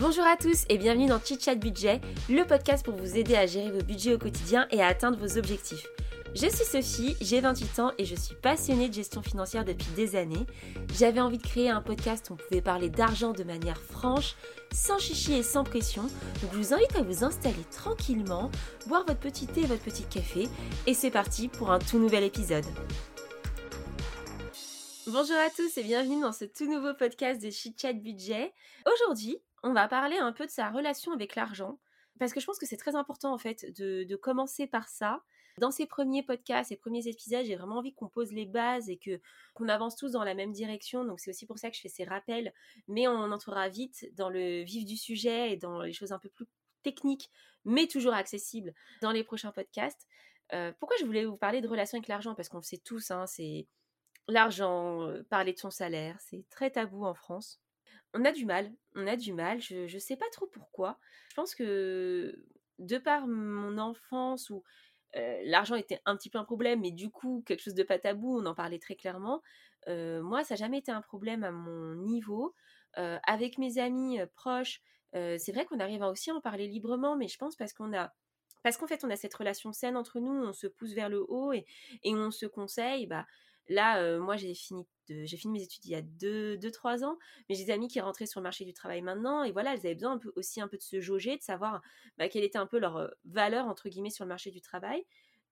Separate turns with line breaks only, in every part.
Bonjour à tous et bienvenue dans Chit Chat Budget, le podcast pour vous aider à gérer vos budgets au quotidien et à atteindre vos objectifs. Je suis Sophie, j'ai 28 ans et je suis passionnée de gestion financière depuis des années. J'avais envie de créer un podcast où on pouvait parler d'argent de manière franche, sans chichi et sans pression. Donc je vous invite à vous installer tranquillement, boire votre petit thé et votre petit café et c'est parti pour un tout nouvel épisode. Bonjour à tous et bienvenue dans ce tout nouveau podcast de Chit Chat Budget. Aujourd'hui, on va parler un peu de sa relation avec l'argent, parce que je pense que c'est très important en fait de, commencer par ça. Dans ces premiers podcasts, ces premiers épisodes, j'ai vraiment envie qu'on pose les bases et que qu'on avance tous dans la même direction. Donc c'est aussi pour ça que je fais ces rappels, mais on entrera vite dans le vif du sujet et dans les choses un peu plus techniques, mais toujours accessibles dans les prochains podcasts. Euh, pourquoi je voulais vous parler de relation avec l'argent? Parce qu'on le sait tous, hein, c'est l'argent, euh, parler de son salaire, c'est très tabou en France on a du mal, on a du mal, je ne sais pas trop pourquoi. Je pense que de par mon enfance où l'argent était un petit peu un problème, mais du coup quelque chose de pas tabou, on en parlait très clairement, moi ça n'a jamais été un problème à mon niveau. avec mes amis proches, c'est vrai qu'on arrive à aussi en parler librement, mais je pense parce qu'on a parce qu'en fait on a cette relation saine entre nous, on se pousse vers le haut et, et on se conseille, bah Là, moi, j'ai fini, mes études il y a 2-3 ans, mais j'ai des amis qui rentraient sur le marché du travail maintenant, et voilà, elles avaient besoin un peu, aussi un peu de se jauger, de savoir bah, quelle était un peu leur valeur, entre guillemets, sur le marché du travail,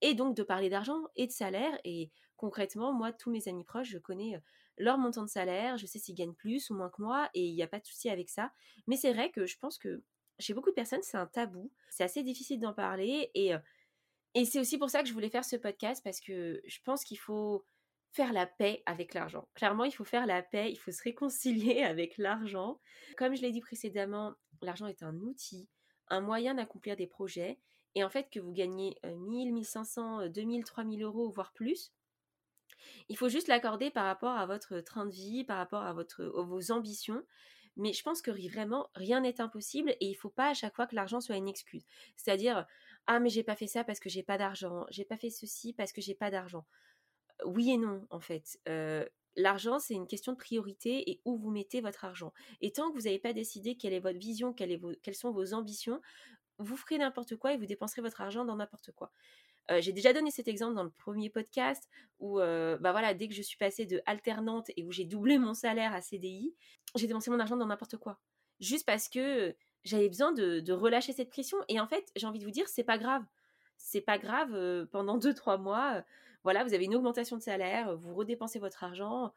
et donc de parler d'argent et de salaire. Et concrètement, moi, tous mes amis proches, je connais leur montant de salaire, je sais s'ils gagnent plus ou moins que moi, et il n'y a pas de souci avec ça. Mais c'est vrai que je pense que chez beaucoup de personnes, c'est un tabou, c'est assez difficile d'en parler, et c'est aussi pour ça que je voulais faire ce podcast, parce que je pense qu'il faut faire la paix avec l'argent. Clairement, il faut faire la paix, il faut se réconcilier avec l'argent. Comme je l'ai dit précédemment, l'argent est un outil, un moyen d'accomplir des projets. Et en fait, que vous gagnez 1000, 1500, 2000, 3000 euros, voire plus, il faut juste l'accorder par rapport à votre train de vie, par rapport à, votre, vos ambitions. Mais je pense que vraiment, rien n'est impossible et il ne faut pas à chaque fois que l'argent soit une excuse. C'est-à-dire, ah mais j'ai pas fait ça parce que j'ai pas d'argent, j'ai pas fait ceci parce que j'ai pas d'argent oui et non, en fait. L'argent, c'est une question de priorité et où vous mettez votre argent. Et tant que vous n'avez pas décidé quelle est votre vision, quelles sont vos ambitions, vous ferez n'importe quoi et vous dépenserez votre argent dans n'importe quoi. j'ai déjà donné cet exemple dans le premier podcast où, bah dès que je suis passée de alternante et où j'ai doublé mon salaire à CDI, j'ai dépensé mon argent dans n'importe quoi. Juste parce que j'avais besoin de, de, relâcher cette pression. Et en fait, j'ai envie de vous dire, c'est pas grave. C'est pas grave pendant 2-3 mois voilà, vous avez une augmentation de salaire, vous redépensez votre argent,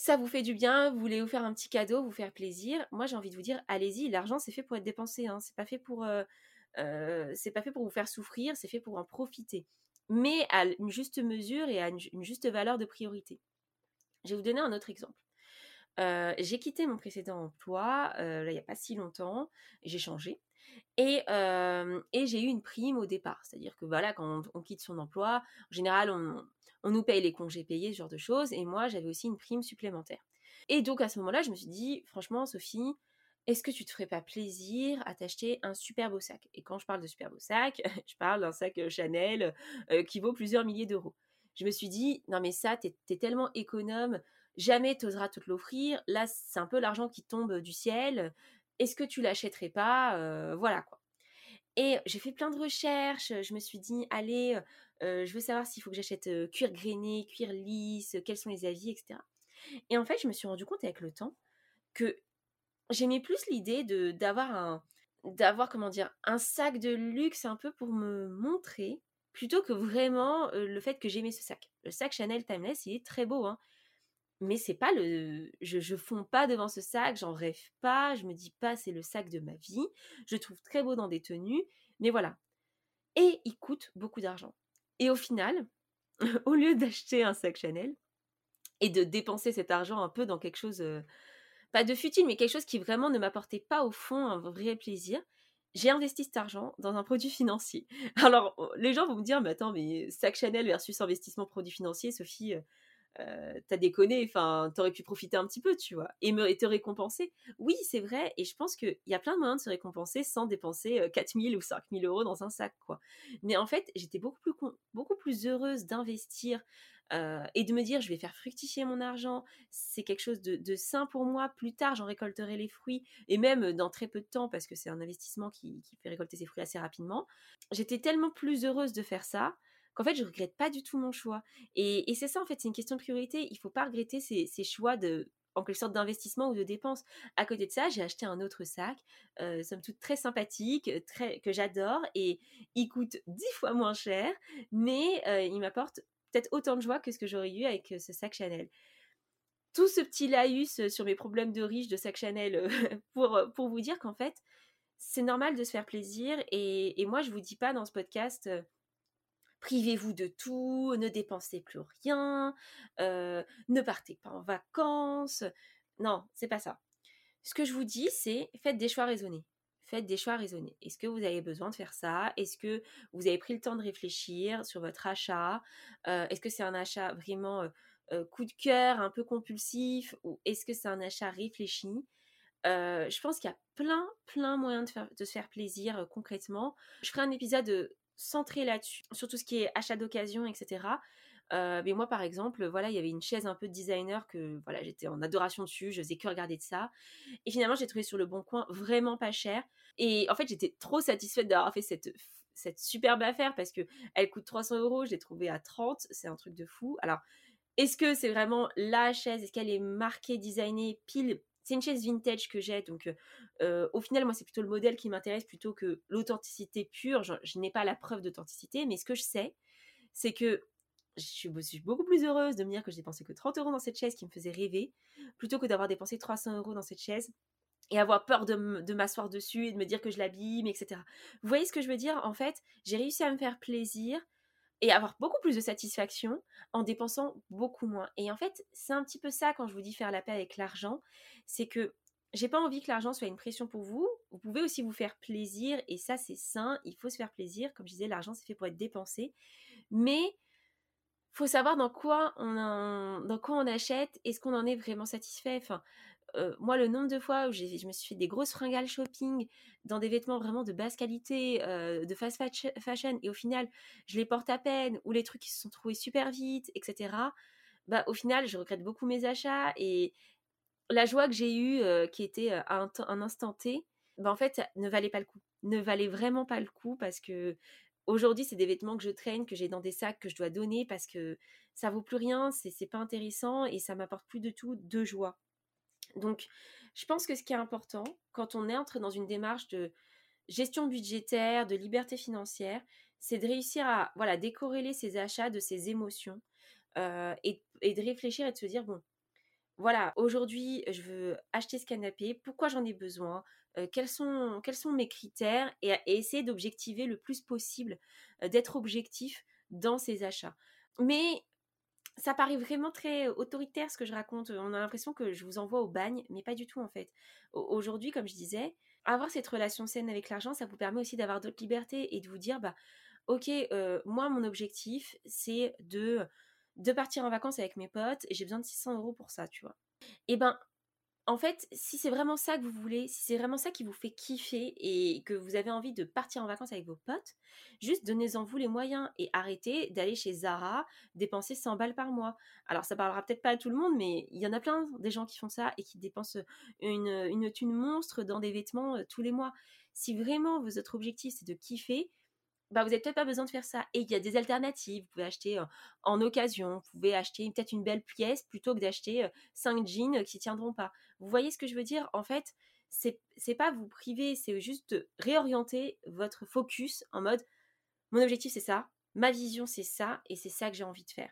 ça vous fait du bien, vous voulez vous faire un petit cadeau, vous faire plaisir. Moi, j'ai envie de vous dire, allez-y, l'argent, c'est fait pour être dépensé, hein. c'est pas fait pour, euh, euh, c'est pas fait pour vous faire souffrir, c'est fait pour en profiter, mais à une juste mesure et à une, juste valeur de priorité. Je vais vous donner un autre exemple. Euh, j'ai quitté mon précédent emploi il n'y a pas si longtemps, j'ai changé. Et, j'ai eu une prime au départ. C'est-à-dire que voilà, quand on, quitte son emploi, en général, on, nous paye les congés payés, ce genre de choses. Et moi, j'avais aussi une prime supplémentaire. Et donc, à ce moment-là, je me suis dit, franchement, Sophie, est-ce que tu te ferais pas plaisir à t'acheter un super beau sac? Et quand je parle de super beau sac, je parle d'un sac Chanel qui vaut plusieurs milliers d'euros. Je me suis dit, non mais ça, t'es es tellement économe, jamais t'oseras te l'offrir. Là, c'est un peu l'argent qui tombe du ciel est-ce que tu l'achèterais pas Voilà quoi. Et j'ai fait plein de recherches, je me suis dit, allez, je veux savoir s'il faut que j'achète cuir grainé, cuir lisse, quels sont les avis, etc. Et en fait, je me suis rendu compte avec le temps que j'aimais plus l'idée d'avoir un d'avoir comment dire un sac de luxe un peu pour me montrer plutôt que vraiment le fait que j'aimais ce sac. Le sac Chanel Timeless, il est très beau, hein mais c'est pas le je je fonds pas devant ce sac, j'en rêve pas, je me dis pas c'est le sac de ma vie. Je trouve très beau dans des tenues, mais voilà. Et il coûte beaucoup d'argent. Et au final, au lieu d'acheter un sac Chanel et de dépenser cet argent un peu dans quelque chose pas de futile, mais quelque chose qui vraiment ne m'apportait pas au fond un vrai plaisir, j'ai investi cet argent dans un produit financier. Alors, les gens vont me dire, mais attends, mais sac Chanel versus investissement produit financier, Sophie, euh, t'as déconné, enfin, t'aurais pu profiter un petit peu, tu vois, et, te récompenser. Oui, c'est vrai, et je pense qu'il y a plein de moyens de se récompenser sans dépenser 4000 ou 5000 euros dans un sac, quoi. Mais en fait, j'étais beaucoup plus, beaucoup plus heureuse d'investir et de me dire je vais faire fructifier mon argent, c'est quelque chose de, sain pour moi. Plus tard, j'en récolterai les fruits et même dans très peu de temps parce que c'est un investissement qui, fait récolter ses fruits assez rapidement. J'étais tellement plus heureuse de faire ça qu'en fait je regrette pas du tout mon choix. Et, c'est ça en fait, c'est une question de priorité. Il faut pas regretter ses, choix de en quelque sorte d'investissement ou de dépense. À côté de ça, j'ai acheté un autre sac, euh, somme toute très sympathique, que j'adore, et il coûte dix fois moins cher, mais il m'apporte peut-être autant de joie que ce que j'aurais eu avec ce sac Chanel. Tout ce petit laïus sur mes problèmes de riche de sac Chanel pour, vous dire qu'en fait, c'est normal de se faire plaisir. Et, moi, je vous dis pas dans ce podcast, privez-vous de tout, ne dépensez plus rien, ne partez pas en vacances. Non, c'est pas ça. Ce que je vous dis, c'est faites des choix raisonnés faites des choix raisonnés. Est-ce que vous avez besoin de faire ça? Est-ce que vous avez pris le temps de réfléchir sur votre achat? Euh, Est-ce que c'est un achat vraiment euh, euh, coup de cœur, un peu compulsif Ou est-ce que c'est un achat réfléchi? Je pense qu'il y a plein, plein moyens de, faire, se faire plaisir concrètement. Je ferai un épisode centré là-dessus, sur tout ce qui est achat d'occasion, etc. Euh, mais moi, par exemple, voilà, il y avait une chaise un peu designer que voilà, j'étais en adoration dessus, je faisais que regarder de ça. Et finalement, j'ai trouvé sur le bon coin vraiment pas cher. Et en fait, j'étais trop satisfaite d'avoir fait cette, cette superbe affaire parce que elle coûte 300 euros, je l'ai trouvée à 30, c'est un truc de fou. Alors, est-ce que c'est vraiment la chaise? Est-ce qu'elle est marquée, designée, pile c'est une chaise vintage que j'ai, donc euh, au final, moi, c'est plutôt le modèle qui m'intéresse plutôt que l'authenticité pure. je n'ai pas la preuve d'authenticité, mais ce que je sais, c'est que je suis, beaucoup plus heureuse de me dire que j'ai dépensé que 30 euros dans cette chaise qui me faisait rêver, plutôt que d'avoir dépensé 300 euros dans cette chaise et avoir peur de m'asseoir dessus et de me dire que je l'abîme, etc. Vous voyez ce que je veux dire? En fait, j'ai réussi à me faire plaisir et avoir beaucoup plus de satisfaction en dépensant beaucoup moins. Et en fait, c'est un petit peu ça quand je vous dis faire la paix avec l'argent, c'est que j'ai pas envie que l'argent soit une pression pour vous. Vous pouvez aussi vous faire plaisir et ça c'est sain, il faut se faire plaisir. Comme je disais, l'argent c'est fait pour être dépensé. Mais faut savoir dans quoi on, dans quoi on achète, est-ce qu'on en est vraiment satisfait. Enfin, euh, moi, le nombre de fois où je me suis fait des grosses fringales shopping dans des vêtements vraiment de basse qualité, euh, de fast fashion, et au final, je les porte à peine, ou les trucs qui se sont trouvés super vite, etc. Bah, au final, je regrette beaucoup mes achats et la joie que j'ai eue, euh, qui était à un, instant T, bah, en fait, ne valait pas le coup. Ne valait vraiment pas le coup parce que Aujourd'hui, c'est des vêtements que je traîne, que j'ai dans des sacs que je dois donner parce que ça vaut plus rien, c'est pas intéressant et ça m'apporte plus de tout de joie. Donc, je pense que ce qui est important quand on entre dans une démarche de gestion budgétaire, de liberté financière, c'est de réussir à voilà décorréler ses achats de ses émotions euh, et, de réfléchir et de se dire bon, voilà, aujourd'hui, je veux acheter ce canapé, pourquoi j'en ai besoin, quels, sont, quels sont mes critères et, essayer d'objectiver le plus possible, d'être objectif dans ces achats. Mais ça paraît vraiment très autoritaire ce que je raconte. On a l'impression que je vous envoie au bagne, mais pas du tout en fait. Aujourd'hui, comme je disais, avoir cette relation saine avec l'argent, ça vous permet aussi d'avoir d'autres libertés et de vous dire, bah, ok, moi, mon objectif, c'est de partir en vacances avec mes potes et j'ai besoin de 600 euros pour ça, tu vois. Et ben, en fait, si c'est vraiment ça que vous voulez, si c'est vraiment ça qui vous fait kiffer et que vous avez envie de partir en vacances avec vos potes, juste donnez-en vous les moyens et arrêtez d'aller chez Zara dépenser 100 balles par mois. Alors ça parlera peut-être pas à tout le monde, mais il y en a plein des gens qui font ça et qui dépensent une, une thune monstre dans des vêtements tous les mois. Si vraiment votre objectif c'est de kiffer, bah, vous n'avez peut-être pas besoin de faire ça. Et il y a des alternatives. Vous pouvez acheter en occasion, vous pouvez acheter peut-être une belle pièce plutôt que d'acheter 5 jeans qui tiendront pas. Vous voyez ce que je veux dire? En fait, c'est c'est pas vous priver, c'est juste réorienter votre focus en mode mon objectif c'est ça, ma vision c'est ça et c'est ça que j'ai envie de faire.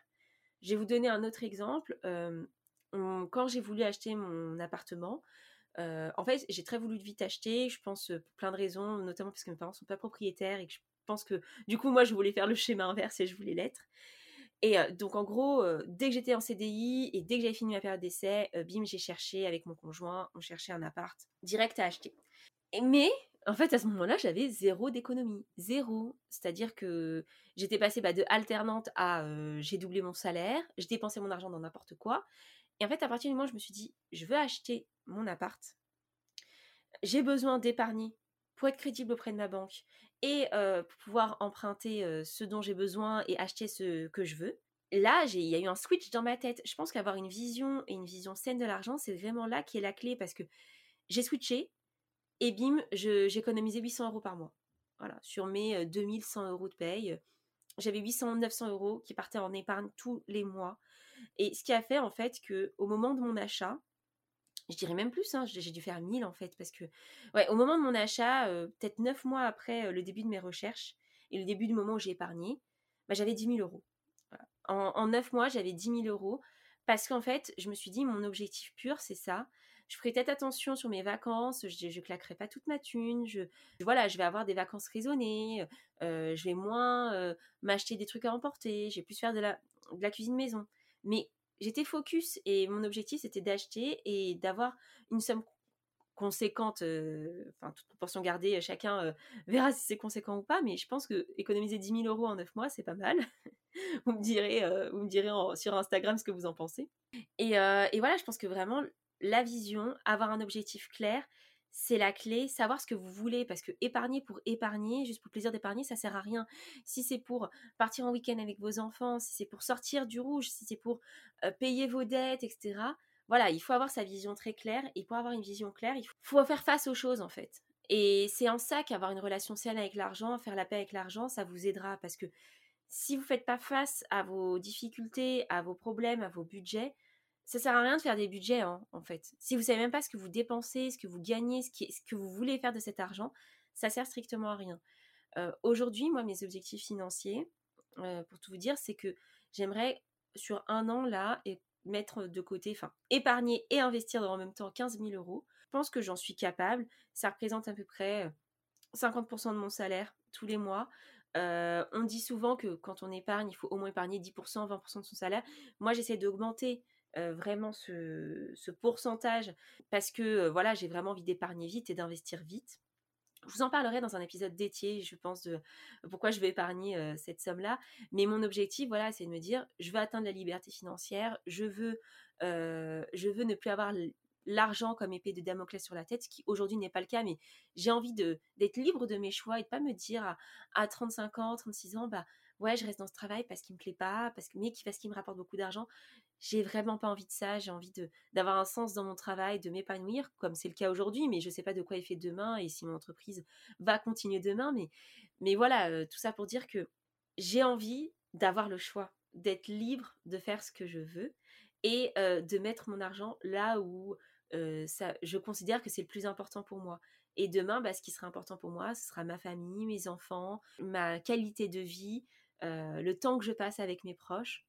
Je vais vous donner un autre exemple. quand j'ai voulu acheter mon appartement, en fait, j'ai très voulu vite acheter, je pense pour plein de raisons, notamment parce que mes parents sont pas propriétaires et que je pense que du coup, moi, je voulais faire le schéma inverse et je voulais l'être. Et donc, en gros, dès que j'étais en CDI et dès que j'avais fini ma période d'essai, bim, j'ai cherché avec mon conjoint, on cherchait un appart direct à acheter. mais, en fait, à ce moment-là, j'avais zéro d'économie. Zéro. C'est-à-dire que j'étais passée bah, de alternante à j'ai doublé mon salaire, je dépensais mon argent dans n'importe quoi. Et en fait, à partir du moment où je me suis dit, je veux acheter mon appart, j'ai besoin d'épargner pour être crédible auprès de ma banque et pour pouvoir emprunter ce dont j'ai besoin et acheter ce que je veux, là, il y a eu un switch dans ma tête. Je pense qu'avoir une vision et une vision saine de l'argent, c'est vraiment là qui est la clé parce que j'ai switché et bim, j'ai économisé 800 euros par mois. Voilà, sur mes 2100 euros de paye, j'avais 800, 900 euros qui partaient en épargne tous les mois. Et ce qui a fait en fait que au moment de mon achat, je dirais même plus, hein, j'ai dû faire 1000 en fait, parce que ouais, au moment de mon achat, peut-être 9 mois après le début de mes recherches et le début du moment où j'ai épargné, bah, j'avais 10 000 euros. En, en 9 mois, j'avais 10 000 euros parce qu'en fait, je me suis dit, mon objectif pur, c'est ça. Je ferai peut-être attention sur mes vacances, je ne claquerai pas toute ma thune, je, voilà, je vais avoir des vacances raisonnées, je vais moins m'acheter des trucs à emporter, je vais plus faire de la, de la cuisine maison. Mais j'étais focus et mon objectif c'était d'acheter et d'avoir une somme conséquente, enfin toute proportion gardée, chacun verra si c'est conséquent ou pas, mais je pense que économiser 10 000 euros en 9 mois, c'est pas mal. vous me direz, vous me direz sur Instagram ce que vous en pensez. Et, voilà, je pense que vraiment la vision, avoir un objectif clair, c'est la clé, savoir ce que vous voulez, parce que épargner pour épargner, juste pour plaisir d'épargner, ça sert à rien. Si c'est pour partir en week-end avec vos enfants, si c'est pour sortir du rouge, si c'est pour payer vos dettes, etc. Voilà, il faut avoir sa vision très claire, et pour avoir une vision claire, il faut faire face aux choses en fait. Et c'est en ça qu'avoir une relation saine avec l'argent, faire la paix avec l'argent, ça vous aidera, parce que si vous ne faites pas face à vos difficultés, à vos problèmes, à vos budgets, ça sert à rien de faire des budgets, hein, en fait. Si vous savez même pas ce que vous dépensez, ce que vous gagnez, ce, que vous voulez faire de cet argent, ça sert strictement à rien. Aujourd'hui, moi, mes objectifs financiers, pour tout vous dire, c'est que j'aimerais sur un an là et mettre de côté, enfin épargner et investir en même temps 15 000 euros. Je pense que j'en suis capable. Ça représente à peu près 50% de mon salaire tous les mois. On dit souvent que quand on épargne, il faut au moins épargner 10%, 20% de son salaire. Moi, j'essaie d'augmenter vraiment ce, pourcentage parce que voilà, j'ai vraiment envie d'épargner vite et d'investir vite. Je vous en parlerai dans un épisode dédié, je pense, de pourquoi je vais épargner cette somme-là. Mais mon objectif, voilà, c'est de me dire, je veux atteindre la liberté financière, je veux, je veux ne plus avoir l'argent comme épée de Damoclès sur la tête, ce qui aujourd'hui n'est pas le cas, mais j'ai envie d'être libre de mes choix et de pas me dire à, à 35 ans, 36 ans, bah ouais, je reste dans ce travail parce qu'il me plaît pas, parce que, mais parce qu'il me rapporte beaucoup d'argent. J'ai vraiment pas envie de ça. J'ai envie d'avoir un sens dans mon travail, de m'épanouir, comme c'est le cas aujourd'hui, mais je sais pas de quoi il fait demain et si mon entreprise va continuer demain. Mais, mais voilà, euh, tout ça pour dire que j'ai envie d'avoir le choix, d'être libre de faire ce que je veux et euh, de mettre mon argent là où euh, ça, je considère que c'est le plus important pour moi. Et demain, bah, ce qui sera important pour moi, ce sera ma famille, mes enfants, ma qualité de vie, le temps que je passe avec mes proches.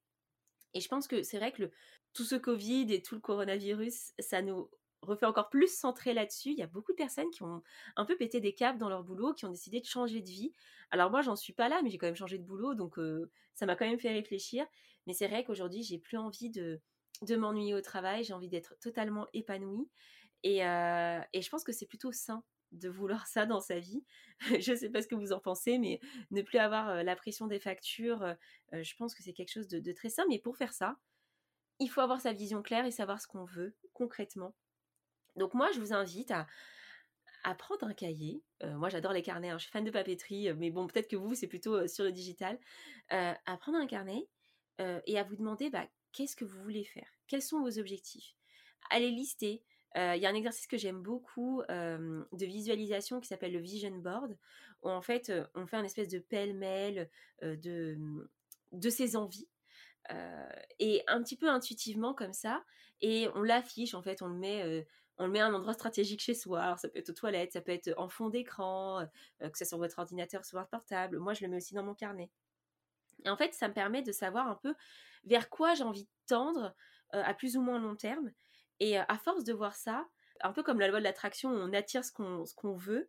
Et je pense que c'est vrai que tout ce Covid et tout le coronavirus, ça nous refait encore plus centrer là-dessus. Il y a beaucoup de personnes qui ont un peu pété des câbles dans leur boulot, qui ont décidé de changer de vie. Alors moi, j'en suis pas là, mais j'ai quand même changé de boulot, donc euh, ça m'a quand même fait réfléchir. Mais c'est vrai qu'aujourd'hui, j'ai plus envie de, de m'ennuyer au travail, j'ai envie d'être totalement épanouie. Et, euh, et je pense que c'est plutôt sain de vouloir ça dans sa vie. je ne sais pas ce que vous en pensez, mais ne plus avoir la pression des factures, je pense que c'est quelque chose de, très sain. Mais pour faire ça, il faut avoir sa vision claire et savoir ce qu'on veut concrètement. Donc moi, je vous invite à, prendre un cahier. moi, j'adore les carnets, hein, je suis fan de papeterie, mais bon, peut-être que vous, c'est plutôt sur le digital. à prendre un carnet et à vous demander bah, qu'est-ce que vous voulez faire? Quels sont vos objectifs? Allez lister il y a un exercice que j'aime beaucoup de visualisation qui s'appelle le vision board, où en fait on fait un espèce de pêle-mêle de, de ses envies. et un petit peu intuitivement comme ça, et on l'affiche en fait, on le met on le met à un endroit stratégique chez soi. Ça peut être aux toilettes, ça peut être en fond d'écran, que ce soit sur votre ordinateur, sur votre portable. Moi, je le mets aussi dans mon carnet. Et en fait, ça me permet de savoir un peu vers quoi j'ai envie de tendre à plus ou moins long terme. Et à force de voir ça, un peu comme la loi de l'attraction, on attire ce qu'on veut.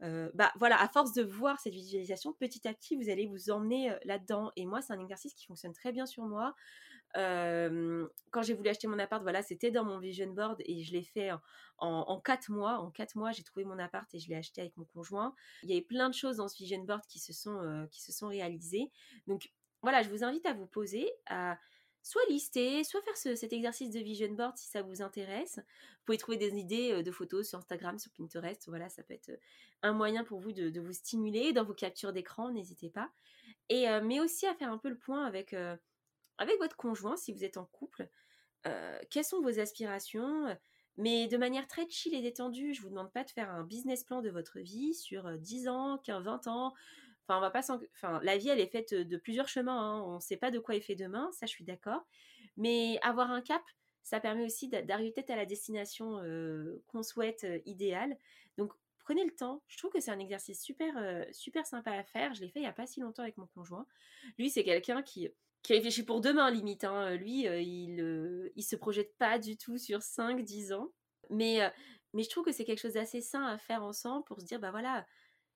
bah voilà, à force de voir cette visualisation, petit à petit, vous allez vous emmener là-dedans. Et moi, c'est un exercice qui fonctionne très bien sur moi. quand j'ai voulu acheter mon appart, voilà, c'était dans mon vision board et je l'ai fait en, quatre mois. En quatre mois, j'ai trouvé mon appart et je l'ai acheté avec mon conjoint. Il y avait plein de choses dans ce vision board qui se sont, qui se sont réalisées. Donc voilà, je vous invite à vous poser, à soit lister, soit faire cet exercice de vision board si ça vous intéresse. Vous pouvez trouver des idées euh, de photos sur Instagram, sur Pinterest. Voilà, ça peut être euh, un moyen pour vous de, vous stimuler dans vos captures d'écran, n'hésitez pas. Et, euh, mais aussi à faire un peu le point avec avec votre conjoint, si vous êtes en couple, quelles sont vos aspirations? Mais de manière très chill et détendue. Je vous demande pas de faire un business plan de votre vie sur 10 ans, 15, 20 ans. Enfin, on va pas enfin, la vie, elle est faite de plusieurs chemins. Hein. On ne sait pas de quoi est fait demain, ça, je suis d'accord. Mais avoir un cap, ça permet aussi d'arriver peut-être à la destination qu'on souhaite idéale. Donc, prenez le temps. Je trouve que c'est un exercice super, super sympa à faire. Je l'ai fait il n'y a pas si longtemps avec mon conjoint. Lui, c'est quelqu'un qui, qui réfléchit pour demain, limite. Hein. Lui, il, il se projette pas du tout sur 5-10 ans. Mais, mais je trouve que c'est quelque chose d'assez sain à faire ensemble pour se dire, bah voilà,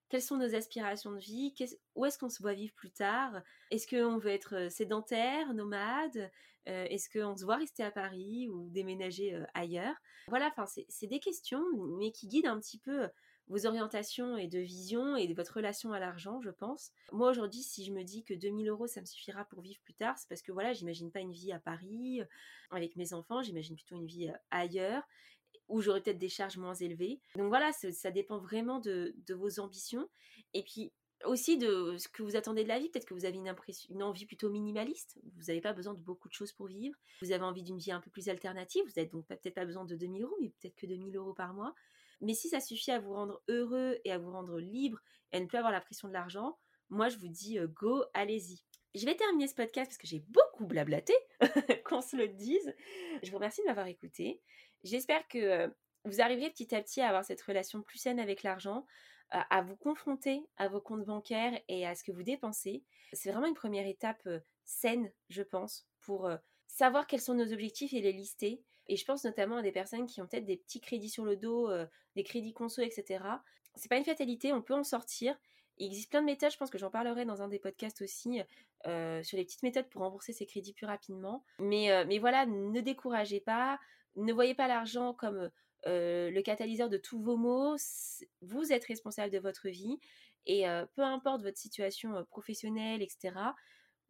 quelles sont nos aspirations de vie, où est-ce qu'on se voit vivre plus tard, est-ce qu'on veut être sédentaire, nomade, est-ce qu'on se voit rester à Paris ou déménager ailleurs? Voilà, c'est des questions, mais qui guident un petit peu vos orientations et de vision et de votre relation à l'argent, je pense. Moi aujourd'hui, si je me dis que 2000 euros, ça me suffira pour vivre plus tard, c'est parce que voilà, j'imagine pas une vie à Paris avec mes enfants, j'imagine plutôt une vie ailleurs où j'aurais peut-être des charges moins élevées. Donc voilà, ça dépend vraiment de, vos ambitions. Et puis aussi de ce que vous attendez de la vie. Peut-être que vous avez une, une envie plutôt minimaliste. Vous n'avez pas besoin de beaucoup de choses pour vivre. Vous avez envie d'une vie un peu plus alternative. Vous n'avez donc peut-être pas besoin de 2000 euros, mais peut-être que 2000 euros par mois. Mais si ça suffit à vous rendre heureux et à vous rendre libre et à ne plus avoir la pression de l'argent, moi je vous dis euh, go, allez-y. Je vais terminer ce podcast parce que j'ai beaucoup blablaté, qu'on se le dise. Je vous remercie de m'avoir écouté. J'espère que vous arriverez petit à petit à avoir cette relation plus saine avec l'argent, à vous confronter à vos comptes bancaires et à ce que vous dépensez. C'est vraiment une première étape saine, je pense, pour savoir quels sont nos objectifs et les lister. Et je pense notamment à des personnes qui ont peut-être des petits crédits sur le dos, des crédits conso, etc. C'est pas une fatalité, on peut en sortir. Il existe plein de méthodes, je pense que j'en parlerai dans un des podcasts aussi, sur les petites méthodes pour rembourser ses crédits plus rapidement. Mais voilà, ne découragez pas, ne voyez pas l'argent comme le catalyseur de tous vos maux. Vous êtes responsable de votre vie et peu importe votre situation professionnelle, etc.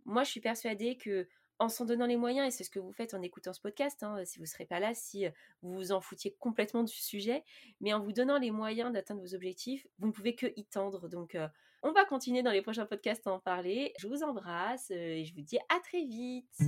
Moi, je suis persuadée que en s'en donnant les moyens, et c'est ce que vous faites en écoutant ce podcast, hein, si vous ne serez pas là, si vous vous en foutiez complètement du sujet, mais en vous donnant les moyens d'atteindre vos objectifs, vous ne pouvez que y tendre. Donc, on va continuer dans les prochains podcasts à en parler. Je vous embrasse et je vous dis à très vite.